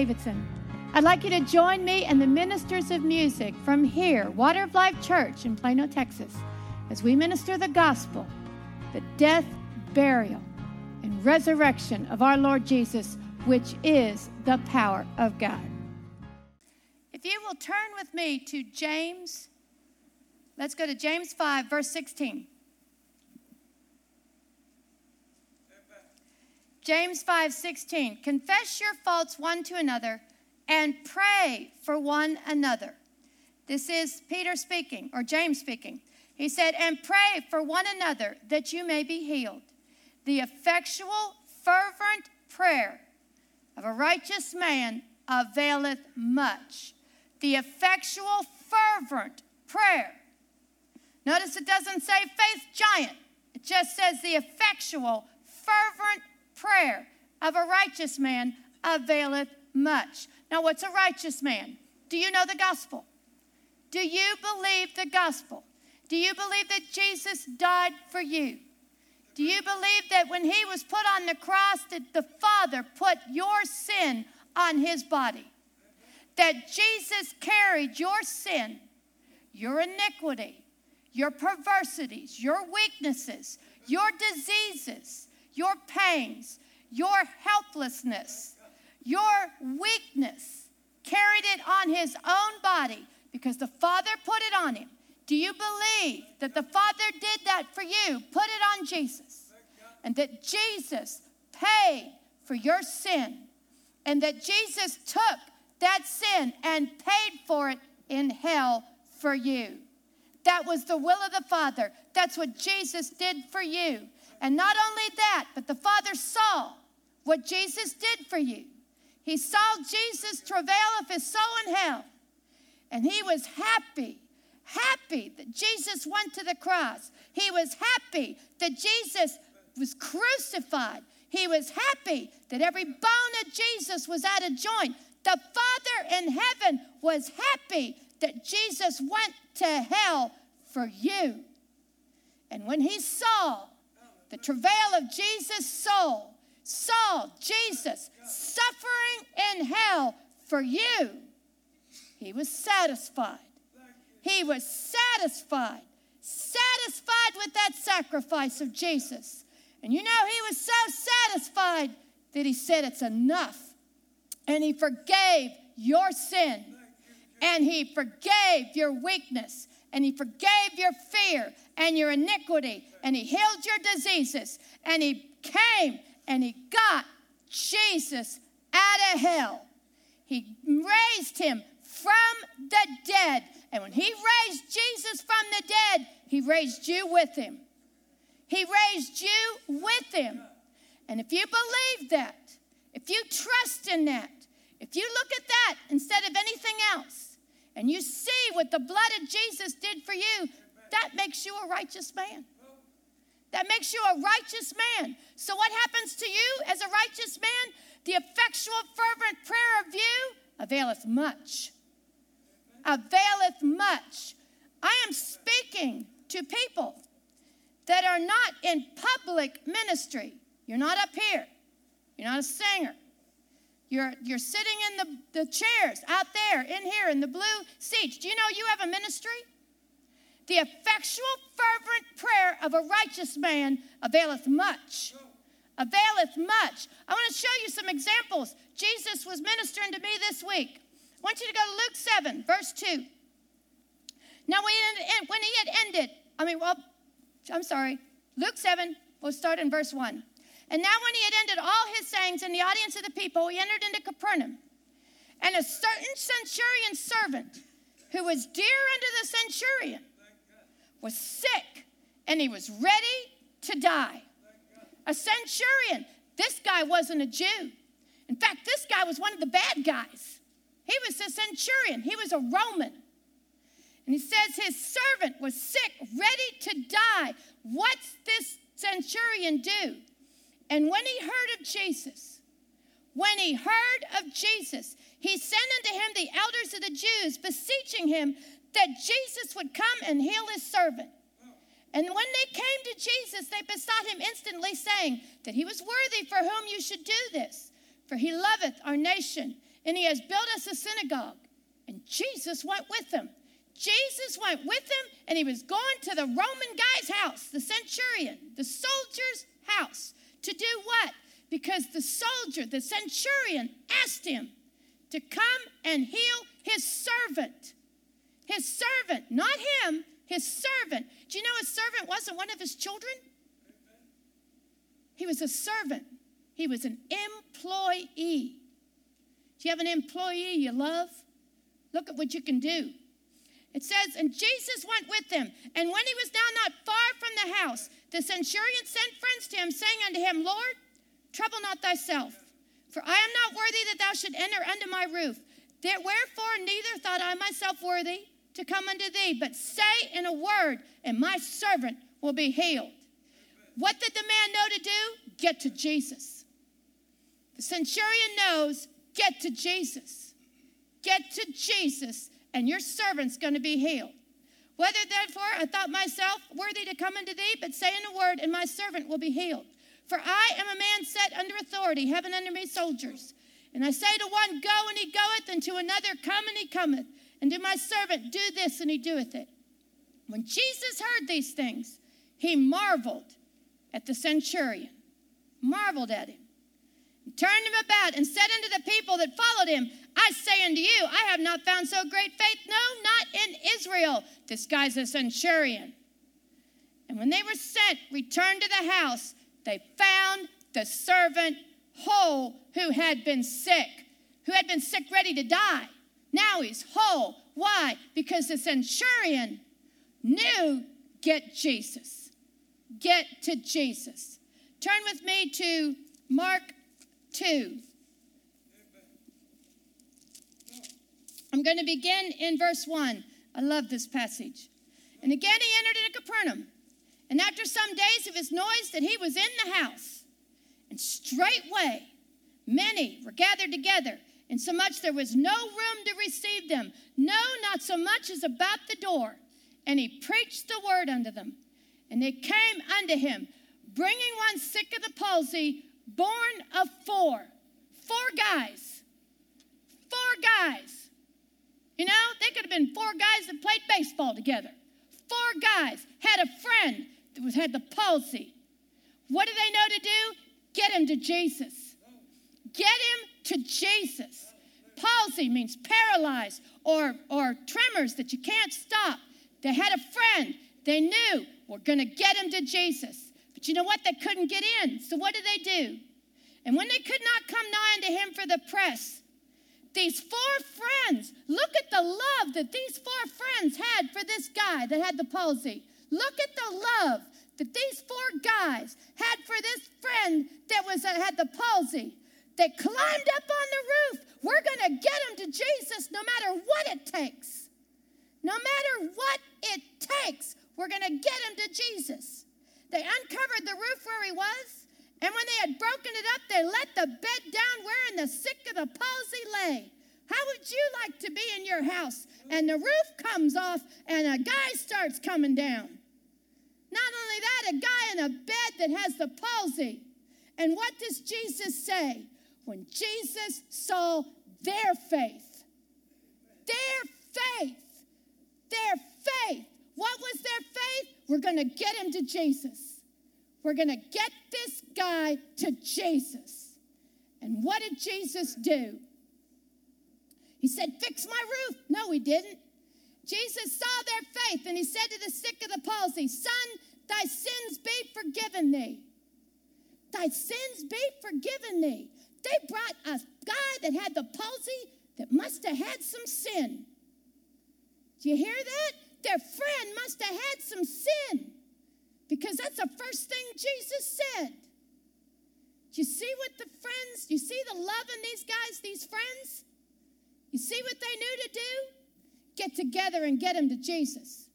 Davidson. I'd like you to join me and the ministers of music from here, Water of Life Church in Plano, Texas, as we minister the gospel, the death, burial, and resurrection of our Lord Jesus, which is the power of God. If you will turn with me to James, let's go to James 5, verse 16. James 5 16. Confess your faults one to another and pray for one another. This is Peter speaking, or James speaking. He said, And pray for one another that you may be healed. The effectual, fervent prayer of a righteous man availeth much. The effectual, fervent prayer. Notice it doesn't say faith giant, it just says the effectual, prayer of a righteous man availeth much. Now, what's a righteous man? Do you know the gospel? Do you believe the gospel? Do you believe that Jesus died for you? Do you believe that when he was put on the cross that the Father put your sin on his body? That Jesus carried your sin, your iniquity, your perversities, your weaknesses, your diseases, your pains, your helplessness, your weakness, carried it on his own body because the Father put it on him. Do you believe that the Father did that for you? Put it on Jesus. And that Jesus paid for your sin. And that Jesus took that sin and paid for it in hell for you. That was the will of the Father. That's what Jesus did for you. And not only that, but the Father saw what Jesus did for you. He saw Jesus travail of his soul in hell. And he was happy, happy that Jesus went to the cross. He was happy that Jesus was crucified. He was happy that every bone of Jesus was out of joint. The Father in heaven was happy that Jesus went to hell for you. And when he saw the travail of Jesus' soul, saw Jesus suffering in hell for you, he was satisfied. He was satisfied, satisfied with that sacrifice of Jesus. And you know, he was so satisfied that he said, It's enough. And he forgave your sin, and he forgave your weakness, and he forgave your fear and your iniquity, and he healed your diseases, and he came and he got Jesus out of hell. He raised him from the dead. And when he raised Jesus from the dead, he raised you with him. He raised you with him. And if you believe that, if you trust in that, if you look at that instead of anything else, and you see what the blood of Jesus did for you, that makes you a righteous man. That makes you a righteous man. So, what happens to you as a righteous man? The effectual, fervent prayer of you availeth much. Availeth much. I am speaking to people that are not in public ministry. You're not up here, you're not a singer. You're, you're sitting in the, the chairs out there, in here, in the blue seats. Do you know you have a ministry? The effectual, fervent prayer of a righteous man availeth much. Availeth much. I want to show you some examples. Jesus was ministering to me this week. I want you to go to Luke 7, verse 2. Now, when he had ended, I mean, well, I'm sorry, Luke 7, we'll start in verse 1. And now, when he had ended all his sayings in the audience of the people, he entered into Capernaum. And a certain centurion servant who was dear unto the centurion was sick and he was ready to die. A centurion. This guy wasn't a Jew. In fact, this guy was one of the bad guys. He was a centurion, he was a Roman. And he says his servant was sick, ready to die. What's this centurion do? And when he heard of Jesus, when he heard of Jesus, he sent unto him the elders of the Jews, beseeching him that Jesus would come and heal his servant. And when they came to Jesus, they besought him instantly, saying that he was worthy for whom you should do this, for he loveth our nation and he has built us a synagogue. And Jesus went with them. Jesus went with them, and he was going to the Roman guy's house, the centurion, the soldier's house, to do what? Because the soldier, the centurion, asked him to come and heal his servant. His servant, not him, his servant. Do you know his servant wasn't one of his children? He was a servant, he was an employee. Do you have an employee you love? Look at what you can do. It says, And Jesus went with them. And when he was now not far from the house, the centurion sent friends to him, saying unto him, Lord, trouble not thyself, for I am not worthy that thou should enter under my roof. Wherefore neither thought I myself worthy to come unto thee, but say in a word, and my servant will be healed. What did the man know to do? Get to Jesus. The centurion knows, get to Jesus. Get to Jesus, and your servant's going to be healed. Whether therefore I thought myself worthy to come unto thee, but say in a word, and my servant will be healed. For I am a man set under authority, having under me soldiers. And I say to one, Go, and he goeth, and to another, Come, and he cometh. And to my servant, Do this, and he doeth it. When Jesus heard these things, he marveled at the centurion, marveled at him, turned him about, and said unto the people that followed him, I say unto you, I have not found so great faith, no, not in Israel. This guy's a centurion. And when they were sent, returned to the house, they found the servant whole who had been sick, who had been sick ready to die. Now he's whole. Why? Because the centurion knew get Jesus. Get to Jesus. Turn with me to Mark 2. I'm going to begin in verse 1. I love this passage. And again he entered into Capernaum. And after some days of his noise that he was in the house, and straightway many were gathered together, insomuch there was no room to receive them, no, not so much as about the door. And he preached the word unto them. And they came unto him, bringing one sick of the palsy, borne of four. Four guys. Four guys. You know, they could have been four guys that played baseball together. Four guys had a friend that was, had the palsy. What do they know to do? Get him to Jesus. Get him to Jesus. Palsy means paralyzed or, or tremors that you can't stop. They had a friend. They knew we're going to get him to Jesus. But you know what? They couldn't get in. So what did they do? And when they could not come nigh unto him for the press, these four friends, look at the love that these four friends had for this guy that had the palsy. Look at the love that these four guys had for this friend that was uh, had the palsy. They climbed up on the roof. We're going to get him to Jesus no matter what it takes. No matter what it takes, we're going to get him to Jesus. They uncovered the roof where he was, and when they had broken it up, they let the bed down wherein the sick of the palsy lay. How would you like to be in your house and the roof comes off and a guy starts coming down? Not only that, a guy in a bed that has the palsy. And what does Jesus say? When Jesus saw their faith, their faith, their faith, what was their faith? We're going to get him to Jesus. We're going to get this guy to Jesus. And what did Jesus do? He said, Fix my roof. No, he didn't. Jesus saw their faith and he said to the sick of the palsy, Son, thy sins be forgiven thee. Thy sins be forgiven thee. They brought a guy that had the palsy that must have had some sin. Do you hear that? Their friend must have had some sin because that's the first thing Jesus said. Do you see what the friends, you see the love in these guys, these friends? You see what they knew to do? Get together and get them to Jesus.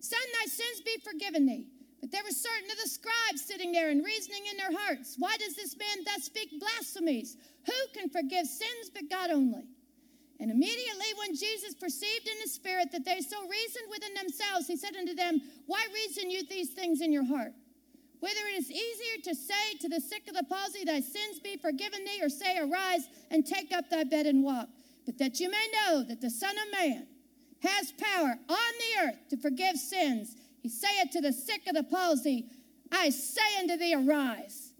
Son, thy sins be forgiven thee. But there were certain of the scribes sitting there and reasoning in their hearts, Why does this man thus speak blasphemies? Who can forgive sins but God only? And immediately when Jesus perceived in the spirit that they so reasoned within themselves, he said unto them, Why reason you these things in your heart? Whether it is easier to say to the sick of the palsy, Thy sins be forgiven thee, or say, Arise and take up thy bed and walk. But that you may know that the Son of Man has power on the earth to forgive sins. He saith to the sick of the palsy, I say unto thee, Arise,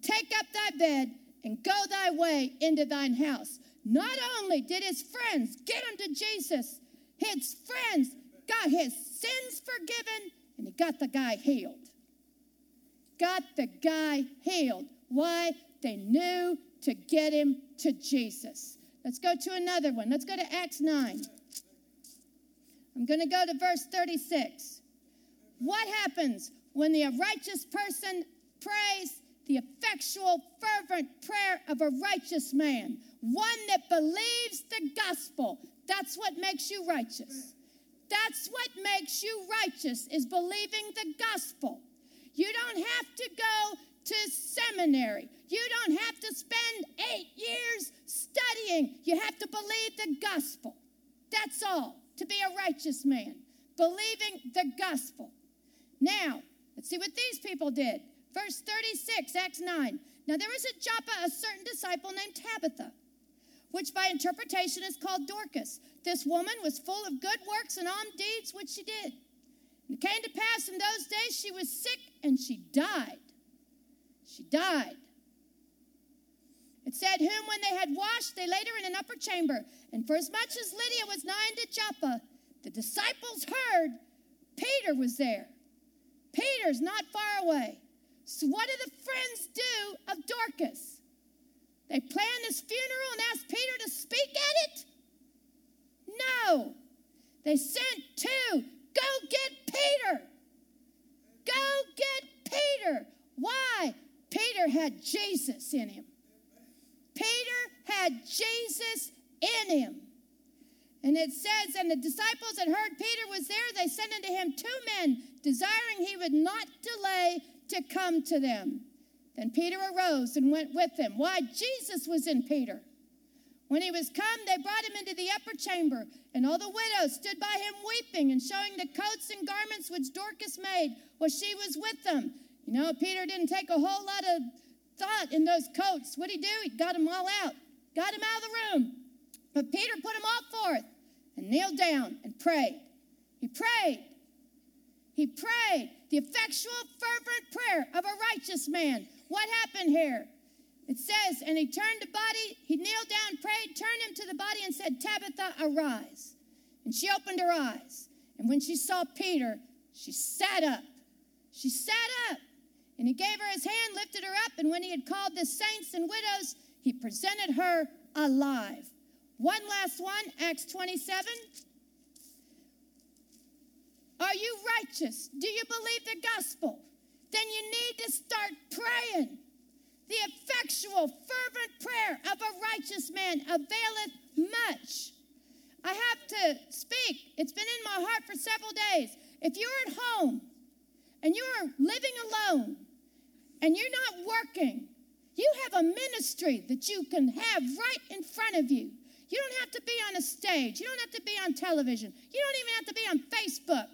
take up thy bed, and go thy way into thine house. Not only did his friends get him to Jesus, his friends got his sins forgiven, and he got the guy healed. Got the guy healed. Why? They knew to get him to Jesus. Let's go to another one. Let's go to Acts 9. I'm going to go to verse 36. What happens when the righteous person prays the effectual, fervent prayer of a righteous man? One that believes the gospel. That's what makes you righteous. That's what makes you righteous is believing the gospel. You don't have to go to seminary. You don't have to spend eight years studying. You have to believe the gospel. That's all to be a righteous man, believing the gospel. Now, let's see what these people did. Verse 36, Acts 9. Now there was at Joppa a certain disciple named Tabitha, which by interpretation is called Dorcas. This woman was full of good works and alms deeds which she did. And it came to pass in those days she was sick and she died. She died. It said, Whom when they had washed, they laid her in an upper chamber. And for as much as Lydda was nigh unto Joppa, the disciples heard Peter was there. Peter's not far away. So, what do the friends do of Dorcas? They plan this funeral and ask Peter to speak at it? No. They sent two. Go get Peter. Go get Peter. Why? Peter had Jesus in him. Peter had Jesus in him. And it says, And the disciples had heard Peter was there, they sent unto him two men, desiring he would not delay to come to them. Then Peter arose and went with them. Why? Jesus was in Peter. When he was come, they brought him into the upper chamber, and all the widows stood by him weeping and showing the coats and garments which Dorcas made while she was with them. You know, Peter didn't take a whole lot of thought in those coats. What'd he do? He got them all out, got them out of the room. But Peter put them all forth and kneeled down and prayed. He prayed. He prayed the effectual, fervent prayer of a righteous man. What happened here? It says, and he turned the body, he kneeled down, prayed, turned him to the body, and said, Tabitha, arise. And she opened her eyes. And when she saw Peter, she sat up. She sat up. And he gave her his hand, lifted her up, and when he had called the saints and widows, he presented her alive. One last one, Acts 27. Are you righteous? Do you believe the gospel? Then you need to start praying. The effectual, fervent prayer of a righteous man availeth much. I have to speak. It's been in my heart for several days. If you're at home and you're living alone and you're not working, you have a ministry that you can have right in front of you. You don't have to be on a stage. You don't have to be on television. You don't even have to be on Facebook.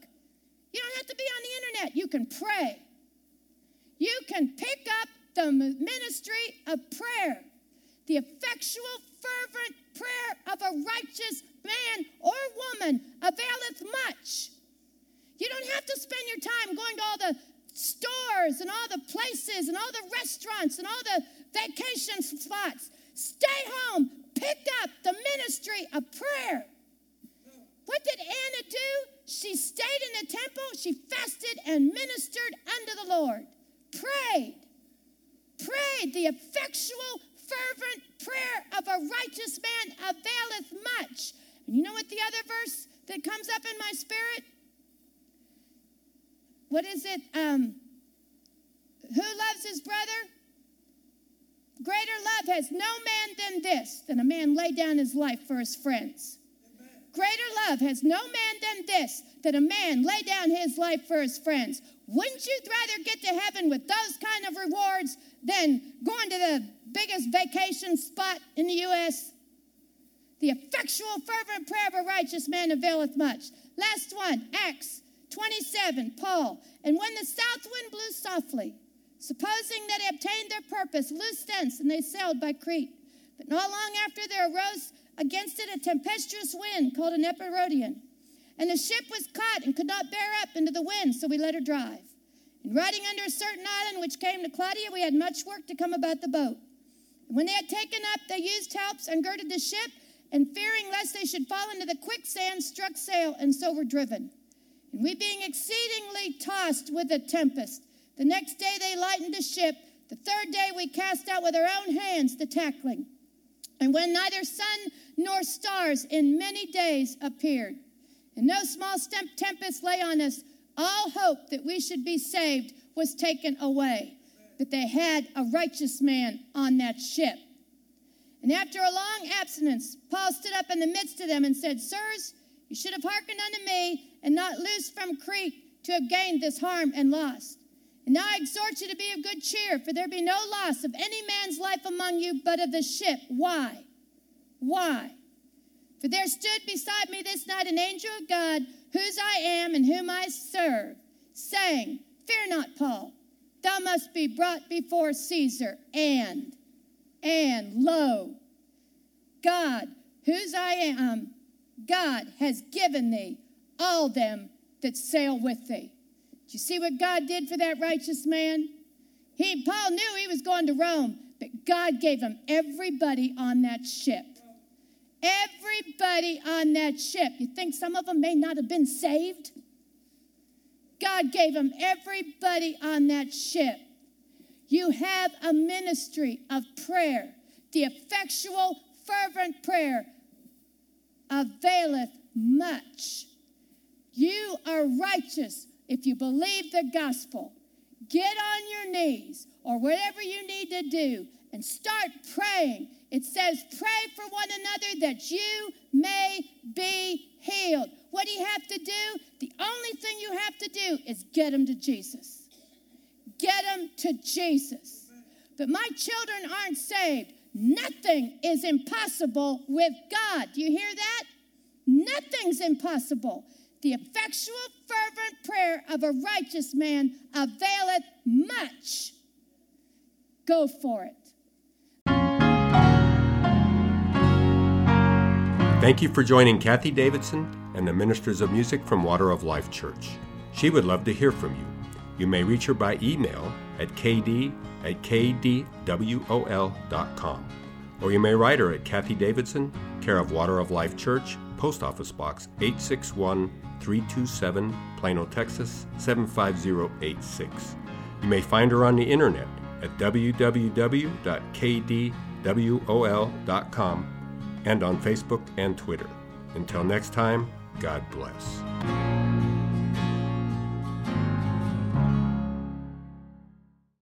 You don't have to be on the internet. You can pray. You can pick up the ministry of prayer, the effectual, fervent prayer of a righteous man or woman availeth much. You don't have to spend your time going to all the stores and all the places and all the restaurants and all the vacation spots. Stay home, pick up the ministry of prayer. What did Anna do? She stayed in the temple, she fasted and ministered unto the Lord, prayed prayed the effectual, fervent prayer of a righteous man availeth much. And you know what the other verse that comes up in my spirit? What is it? Um, who loves his brother? Greater love has no man than this, than a man lay down his life for his friends. Greater love has no man than this, that a man lay down his life for his friends. Wouldn't you rather get to heaven with those kind of rewards than going to the biggest vacation spot in the U.S.? The effectual, fervent prayer of a righteous man availeth much. Last one, Acts 27, Paul. And when the south wind blew softly, supposing that it obtained their purpose, loosed thence, and they sailed by Crete. But not long after there arose against it a tempestuous wind called an epirotean. And the ship was caught and could not bear up into the wind, so we let her drive. And riding under a certain island which came to Claudia, we had much work to come about the boat. And when they had taken up, they used helps and girded the ship, and fearing lest they should fall into the quicksand, struck sail, and so were driven. And we being exceedingly tossed with a tempest, the next day they lightened the ship. The third day we cast out with our own hands the tackling. And when neither sun nor stars in many days appeared, and no small tempest lay on us, all hope that we should be saved was taken away. But they had a righteous man on that ship. And after a long abstinence, Paul stood up in the midst of them and said, Sirs, you should have hearkened unto me and not loosed from Crete to have gained this harm and loss. And now I exhort you to be of good cheer, for there be no loss of any man's life among you, but of the ship. Why? Why? For there stood beside me this night an angel of God, whose I am and whom I serve, saying, Fear not, Paul, thou must be brought before Caesar, and, and lo, God, whose I am, God has given thee all them that sail with thee. You see what God did for that righteous man? He, Paul knew he was going to Rome, but God gave him everybody on that ship. Everybody on that ship. You think some of them may not have been saved? God gave him everybody on that ship. You have a ministry of prayer. The effectual, fervent prayer availeth much. You are righteous if you believe the gospel. Get on your knees or whatever you need to do and start praying. It says, Pray for one another that you may be healed. What do you have to do? The only thing you have to do is get them to Jesus. Get them to Jesus. But my children aren't saved. Nothing is impossible with God. Do you hear that? Nothing's impossible. The effectual, fervent prayer of a righteous man availeth much. Go for it. Thank you for joining Kathie Davidson and the Ministers of Music from Water of Life Church. She would love to hear from you. You may reach her by email at kd at kdwol.com. Or you may write her at Kathie Davidson, care of Water of Life Church, Post Office Box 861 327, Plano, Texas 75086. You may find her on the internet at www.kdwol.com and on Facebook and Twitter. Until next time, God bless.